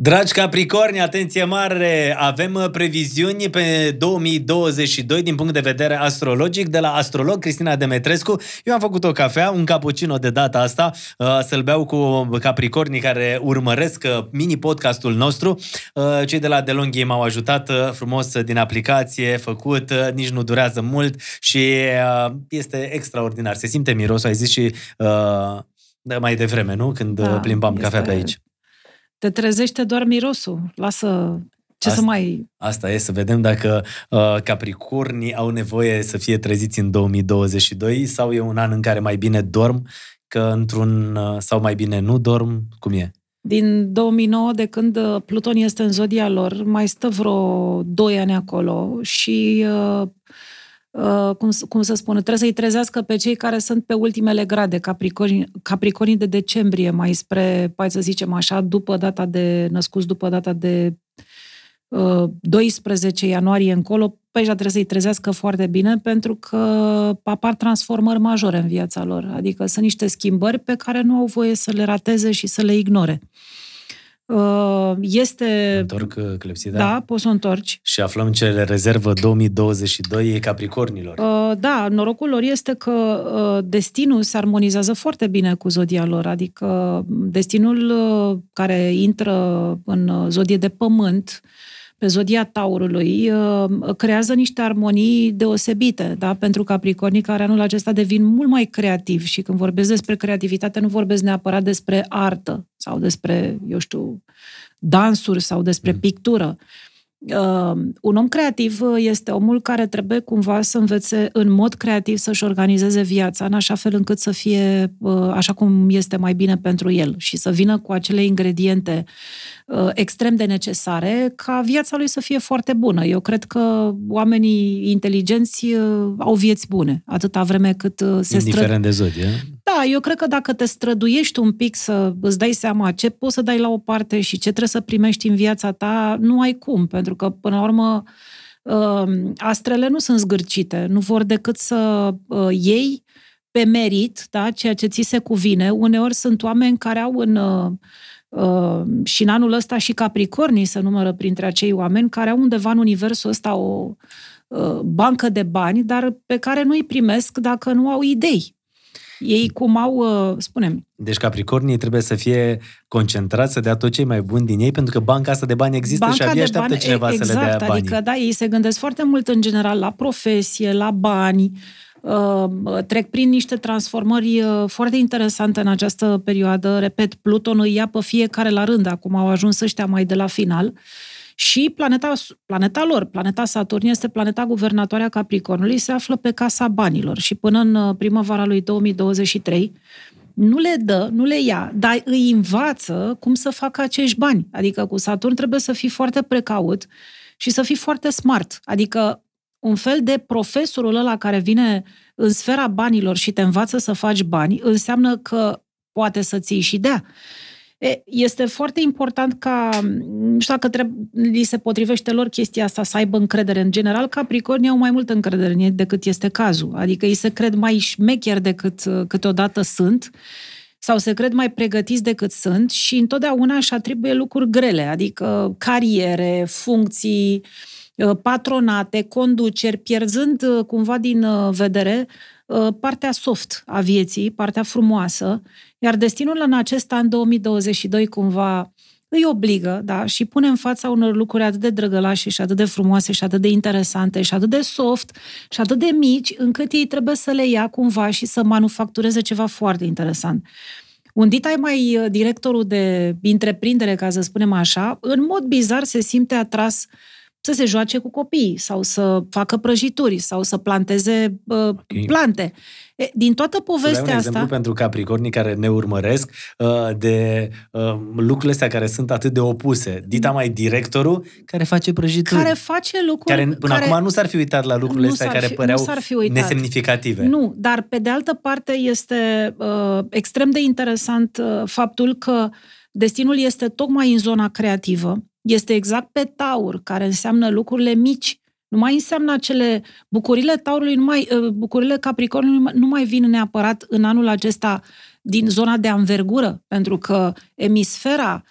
Dragi Capricorni, atenție mare! Avem uh, previziuni pe 2022 din punct de vedere astrologic de la astrolog Cristina Demetrescu. Eu am făcut o cafea, un cappuccino de data asta, uh, să-l beau cu Capricornii care urmăresc uh, mini-podcastul nostru. Cei de la DeLonghi m-au ajutat frumos din aplicație, făcut, nici nu durează mult și este extraordinar. Se simte mirosul, ai zis și mai devreme, nu? Când da, plimbam este... cafea pe aici. Te trezește doar mirosul. Lasă ce asta, să mai... Asta e, să vedem dacă uh, Capricornii au nevoie să fie treziți în 2022 sau e un an în care mai bine dorm, că într-un... Uh, sau mai bine nu dorm, cum e? Din 2009, de când uh, Pluton este în zodia lor, mai stă vreo 2 ani acolo și uh, Uh, cum, cum să spun, trebuie să-i trezească pe cei care sunt pe ultimele grade, capricorni, capricornii de decembrie, mai spre, hai să zicem așa, după data de, născuți după data de uh, 12 ianuarie încolo, pe deja trebuie să-i trezească foarte bine pentru că apar transformări majore în viața lor. Adică sunt niște schimbări pe care nu au voie să le rateze și să le ignore. Uh, este... Întorc uh, clepsida? Da, poți să o întorci. Și aflăm ce le rezervă 2022 Capricornilor. Uh, da, norocul lor este că destinul se armonizează foarte bine cu zodia lor, adică destinul care intră în zodie de pământ, pe zodia taurului, creează niște armonii deosebite, da? pentru capricornii care anul acesta devin mult mai creativi și când vorbesc despre creativitate nu vorbesc neapărat despre artă, sau despre, eu știu, dansuri sau despre mm. pictură. Uh, un om creativ este omul care trebuie cumva să învețe în mod creativ să-și organizeze viața, în așa fel încât să fie uh, așa cum este mai bine pentru el și să vină cu acele ingrediente uh, extrem de necesare ca viața lui să fie foarte bună. Eu cred că oamenii inteligenți uh, au vieți bune, atâta vreme cât uh, se Indiferent stră... de zodie. Da, eu cred că dacă te străduiești un pic să îți dai seama ce poți să dai la o parte și ce trebuie să primești în viața ta, nu ai cum, pentru că, până la urmă, uh, astrele nu sunt zgârcite, nu vor decât să uh, iei pe merit, da, ceea ce ți se cuvine. Uneori sunt oameni care au în... Uh, și în anul ăsta și Capricornii se numără printre acei oameni care au undeva în universul ăsta o bancă de bani, dar pe care nu îi primesc dacă nu au idei. Ei cum au, uh, spunem. Deci Capricornii trebuie să fie concentrați, să dea tot ce mai bun din ei, pentru că banca asta de bani există banca și abia așteaptă bani, cineva exact, să le dea exact, bani. Adică, da, ei se gândesc foarte mult în general la profesie, la bani, uh, trec prin niște transformări uh, foarte interesante în această perioadă. Repet, Pluton îi ia pe fiecare la rând, acum au ajuns ăștia mai de la final. Și planeta, planeta lor, planeta Saturn, este planeta guvernatoare a Capricornului, se află pe casa banilor și până în uh, primăvara lui 2023 nu le dă, nu le ia, dar îi învață cum să facă acești bani. Adică cu Saturn trebuie să fii foarte precaut și să fii foarte smart. Adică un fel de profesorul ăla care vine în sfera banilor și te învață să faci bani, înseamnă că poate să ții și dea. E, este foarte important ca, nu știu dacă trebuie, li se potrivește lor chestia asta, să aibă încredere. În general, Capricornii au mai multă încredere în ei decât este cazul. Adică ei se cred mai șmecheri decât câteodată sunt sau se cred mai pregătiți decât sunt și întotdeauna își atribuie lucruri grele, adică cariere, funcții, patronate, conduceri, pierzând cumva din vedere partea soft a vieții, partea frumoasă iar destinul în acest an 2022 cumva îi obligă, da, și pune în fața unor lucruri atât de drăgălașe și atât de frumoase și atât de interesante și atât de soft și atât de mici, încât ei trebuie să le ia cumva și să manufactureze ceva foarte interesant. Un dit ai mai uh, directorul de întreprindere, ca să spunem așa, în mod bizar se simte atras să se joace cu copiii sau să facă prăjituri sau să planteze uh, okay. plante. E, din toată povestea un asta... exemplu pentru capricornii care ne urmăresc uh, de uh, lucrurile astea care sunt atât de opuse. Dita mai directorul care face prăjituri. Care face lucruri... Care până care... acum nu s-ar fi uitat la lucrurile astea care fi, păreau nesemnificative. Nu, dar pe de altă parte este uh, extrem de interesant uh, faptul că destinul este tocmai în zona creativă. Este exact pe taur, care înseamnă lucrurile mici, nu mai înseamnă acele bucurile taurului, nu mai, uh, bucurile capricornului nu mai vin neapărat în anul acesta din zona de anvergură, pentru că emisfera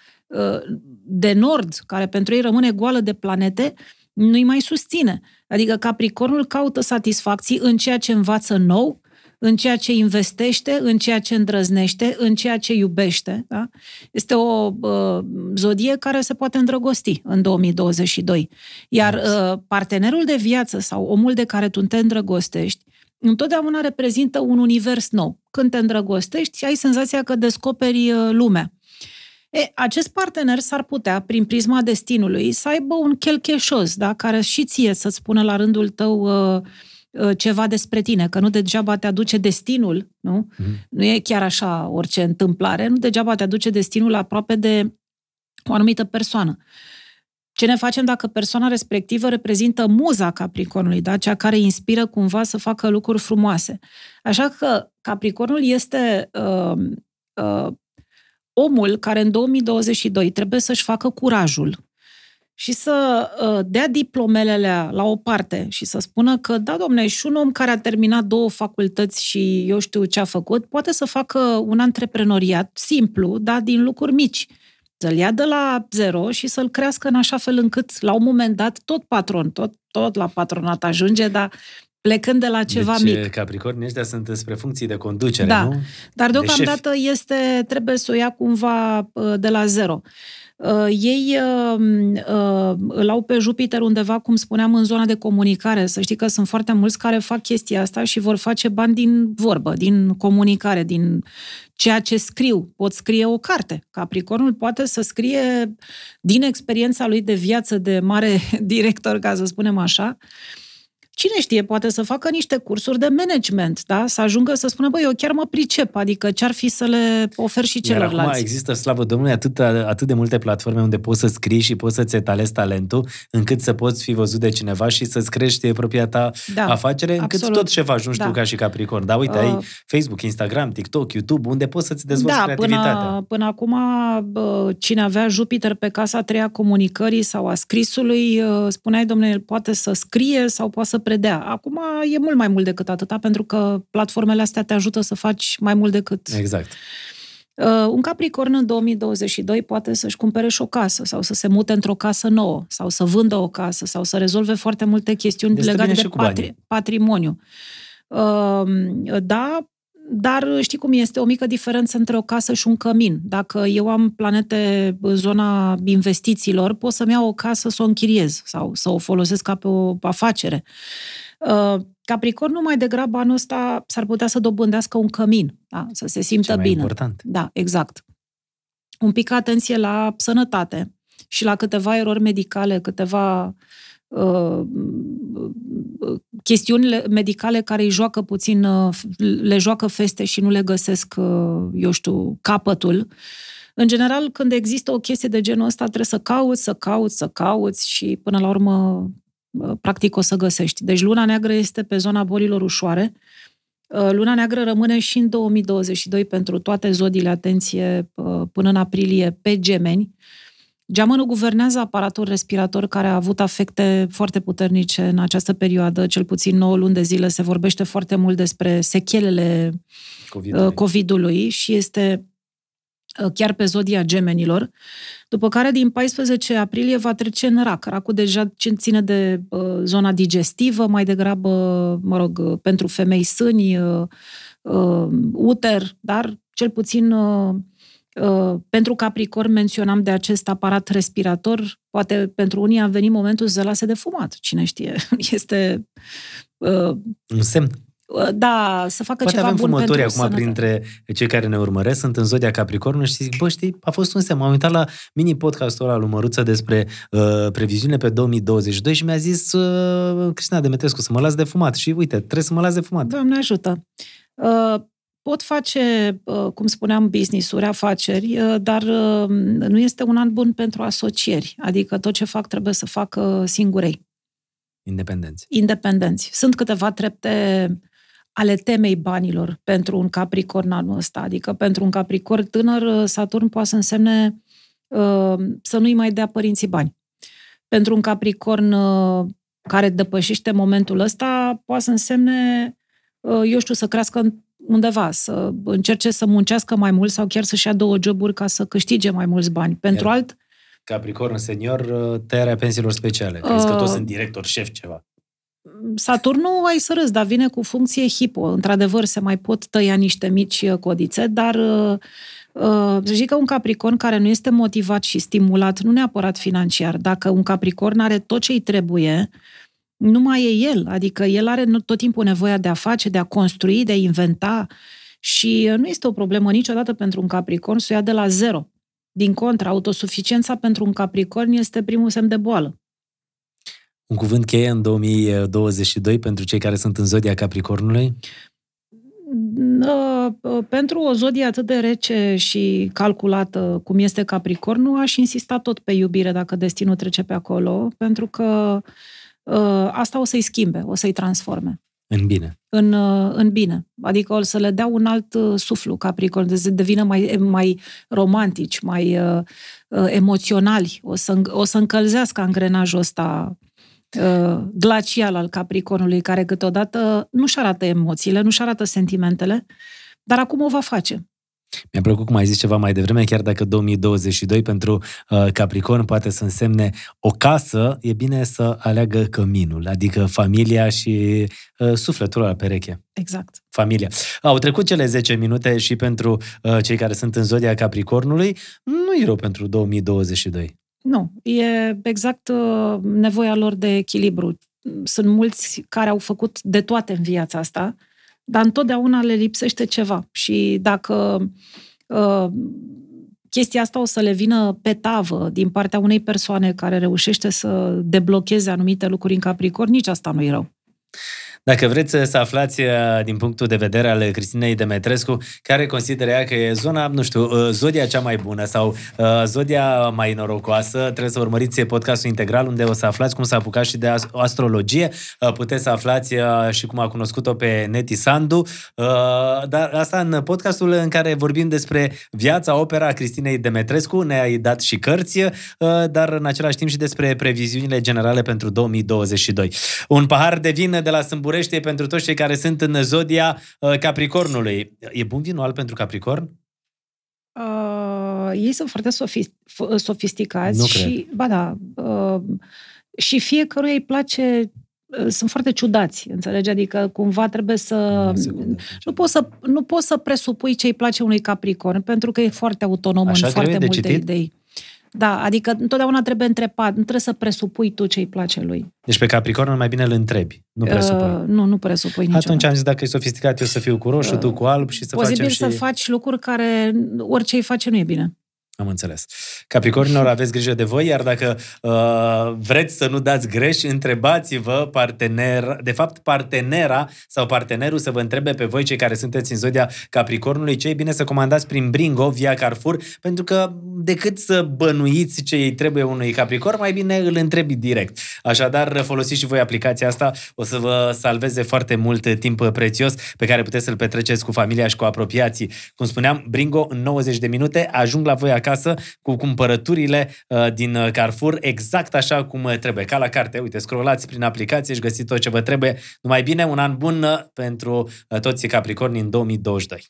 de nord, care pentru ei rămâne goală de planete, nu-i mai susține. Adică Capricornul caută satisfacții în ceea ce învață nou, în ceea ce investește, în ceea ce îndrăznește, în ceea ce iubește. Da? Este o uh, zodie care se poate îndrăgosti în 2022. Iar uh, partenerul de viață sau omul de care tu te îndrăgostești întotdeauna reprezintă un univers nou. Când te îndrăgostești, ai senzația că descoperi uh, lumea. E, acest partener s-ar putea, prin prisma destinului, să aibă un chelcheșos, da? care și ție să-ți spună la rândul tău uh, uh, ceva despre tine, că nu degeaba te aduce destinul, nu? Mm-hmm. Nu e chiar așa orice întâmplare, nu degeaba te aduce destinul aproape de o anumită persoană. Ce ne facem dacă persoana respectivă reprezintă muza Capricornului, da? cea care inspiră cumva să facă lucruri frumoase. Așa că Capricornul este uh, uh, omul care în 2022 trebuie să-și facă curajul și să uh, dea diplomele la o parte și să spună că, da, domne, și un om care a terminat două facultăți și eu știu ce a făcut, poate să facă un antreprenoriat simplu, dar din lucruri mici. Să-l ia de la zero și să-l crească în așa fel încât, la un moment dat, tot patron, tot, tot la patronat ajunge, dar plecând de la ceva deci, mic. Capricornii ăștia sunt despre funcții de conducere, da. nu? Dar deocamdată de este, trebuie să o ia cumva uh, de la zero. Uh, ei uh, uh, îl au pe Jupiter undeva, cum spuneam, în zona de comunicare. Să știi că sunt foarte mulți care fac chestia asta și vor face bani din vorbă, din comunicare, din ceea ce scriu. Pot scrie o carte. Capricornul poate să scrie din experiența lui de viață de mare director, ca să spunem așa, uh, Cine știe, poate să facă niște cursuri de management, da? Să ajungă să spună, băi, eu chiar mă pricep, adică ce-ar fi să le ofer și celorlalți. Iar acum există, slavă Domnului, atât, atât de multe platforme unde poți să scrii și poți să-ți etalezi talentul, încât să poți fi văzut de cineva și să-ți crești propria ta da, ajungă încât absolut. tot ce faci, nu știu, da. ca și Capricorn. Da, uite, uh, ai Facebook, Instagram, TikTok, YouTube, unde poți să-ți dezvolți da, creativitatea. Până, până acum, bă, cine avea Jupiter pe casa a treia comunicării sau a scrisului, spuneai, domnule, poate să scrie sau poate să predea. Acum e mult mai mult decât atâta, pentru că platformele astea te ajută să faci mai mult decât... Exact. Uh, un Capricorn în 2022 poate să-și cumpere și o casă sau să se mute într-o casă nouă sau să vândă o casă sau să rezolve foarte multe chestiuni Destul legate de patri- patrimoniu. Uh, da, dar știi cum este, o mică diferență între o casă și un cămin. Dacă eu am planete în zona investițiilor, pot să-mi iau o casă să o închiriez sau să o folosesc ca pe o afacere. Uh, Capricornul mai degrabă anul ăsta s-ar putea să dobândească un cămin, da? să se simtă Ce bine. important. Da, exact. Un pic atenție la sănătate și la câteva erori medicale, câteva uh, chestiuni medicale care îi joacă puțin, uh, le joacă feste și nu le găsesc, uh, eu știu, capătul. În general, când există o chestie de genul ăsta, trebuie să cauți, să cauți, să cauți și până la urmă, uh, practic, o să găsești. Deci luna neagră este pe zona bolilor ușoare. Luna neagră rămâne și în 2022 pentru toate zodiile, atenție, până în aprilie, pe gemeni. Geamănul guvernează aparatul respirator care a avut afecte foarte puternice în această perioadă, cel puțin 9 luni de zile. Se vorbește foarte mult despre sechelele COVID-ului, uh, COVID-ului și este uh, chiar pe zodia gemenilor, după care din 14 aprilie va trece în rac. Racul deja ce ține de uh, zona digestivă, mai degrabă, mă rog, pentru femei sâni, uh, uh, uter, dar cel puțin uh, Uh, pentru Capricorn menționam de acest aparat respirator, poate pentru unii a venit momentul să lase de fumat, cine știe. Este... Uh, Un semn. Uh, da, să facă Poate ceva avem bun fumători pentru acum sănătate. printre cei care ne urmăresc, sunt în zodia Capricornul și zic, bă, știi, a fost un semn. M-am uitat la mini-podcastul ăla lui Măruță despre uh, previziune pe 2022 și mi-a zis uh, Cristina Demetrescu să mă las de fumat. Și uite, trebuie să mă las de fumat. Doamne ajută! Uh, pot face, uh, cum spuneam, business-uri, afaceri, uh, dar uh, nu este un an bun pentru asocieri. Adică tot ce fac trebuie să facă singurei. Independenți. Independenți. Sunt câteva trepte ale temei banilor pentru un capricorn anul ăsta. Adică pentru un capricorn tânăr, Saturn poate să însemne să nu-i mai dea părinții bani. Pentru un capricorn care depășește momentul ăsta, poate să însemne, eu știu, să crească undeva, să încerce să muncească mai mult sau chiar să-și ia două joburi ca să câștige mai mulți bani. Pentru Iar alt, Capricorn senior, uh, tăierea pensiilor speciale. Crezi că Uh, toți sunt director, șef, ceva. Saturnul ai să râzi, dar vine cu funcție hipo. Într-adevăr, se mai pot tăia niște mici uh, codițe, dar uh, uh, să zic că un Capricorn care nu este motivat și stimulat, nu neapărat financiar, dacă un Capricorn are tot ce îi trebuie, nu mai e el. Adică el are tot timpul nevoia de a face, de a construi, de a inventa și uh, nu este o problemă niciodată pentru un Capricorn să o ia de la zero. Din contra, autosuficiența pentru un Capricorn este primul semn de boală. Un cuvânt cheie în 2022 pentru cei care sunt în zodia Capricornului? Uh, uh, Pentru o zodie atât de rece și calculată cum este Capricornul, aș insista tot pe iubire dacă destinul trece pe acolo, pentru că uh, asta o să-i schimbe, o să-i transforme În bine. în, uh, în bine. Adică o să le dea un alt uh, suflu Capricorn, să devină mai, mai romantici, mai uh, uh, emoționali, o să, o să încălzească angrenajul ăsta uh, glacial al Capricornului, care câteodată nu-și arată emoțiile, nu-și arată sentimentele, dar acum o va face. Mi-a plăcut cum ai zis ceva mai devreme, chiar dacă 2022 pentru uh, Capricorn poate să însemne o casă, e bine să aleagă căminul, adică familia și uh, sufletul la pereche. Exact. Familia. Au trecut cele 10 minute și pentru uh, cei care sunt în zodia Capricornului, nu e rău pentru 2022. Nu, e exact uh, nevoia lor de echilibru. Sunt mulți care au făcut de toate în viața asta, dar întotdeauna le lipsește ceva. Și dacă uh, chestia asta o să le vină pe tavă din partea unei persoane care reușește să deblocheze anumite lucruri în Capricorn, nici asta nu e rău. Dacă vreți să aflați uh, din punctul de vedere al Cristinei Demetrescu, care consideră ea că e zona, nu știu, uh, zodia cea mai bună sau uh, zodia mai norocoasă, trebuie să urmăriți podcastul integral unde o să aflați cum s-a apucat și de as- astrologie. Uh, Puteți să aflați uh, și cum a cunoscut-o pe Neti Sandu, uh, dar asta în podcastul în care vorbim despre viața, opera Cristinei Demetrescu, ne-ai dat și cărți, uh, dar în același timp și despre previziunile generale pentru 2022. Un pahar de vin de la Sâmburești e pentru toți cei care sunt în zodia uh, Capricornului. E bun vinul alb pentru Capricorn? Uh, ei sunt foarte sofist- f- sofisticați Nu și, ba da, uh, și fiecăruia îi place, uh, sunt foarte ciudați, înțelegi? Adică cumva trebuie să... Una secundă. Nu poți să, nu poți să presupui ce îi place unui Capricorn, pentru că e foarte autonom Așa în greu e foarte de multe citit? idei. Da, adică întotdeauna trebuie întrebat, nu trebuie să presupui tu ce îi place lui. Deci pe Capricorn mai bine îl întrebi, nu presupui. Uh, nu, nu presupui niciodată. Atunci am zis dacă e sofisticat, eu să fiu cu roșu, tu cu alb și să Posibil facem să și... faci lucruri care orice îi face nu e bine. Am înțeles. Capricornilor, aveți grijă de voi, iar dacă uh, vreți să nu dați greș, întrebați-vă partener, de fapt partenera sau partenerul să vă întrebe pe voi, cei care sunteți în zodia Capricornului, ce e bine să comandați prin Bringo via Carrefour, pentru că decât să bănuiți ce îi trebuie unui Capricorn, mai bine îl întrebi direct. Așadar, folosiți și voi aplicația asta, o să vă salveze foarte mult timp prețios pe care puteți să-l petreceți cu familia și cu apropiații. Cum spuneam, Bringo în 90 de minute ajung la voi acasă cu cumpărăturile uh, din uh, Carrefour exact așa cum uh, trebuie, ca la carte. Uite, scrollați prin aplicație și găsiți tot ce vă trebuie. Numai bine, un an bun uh, pentru uh, toți Capricorni în 2022.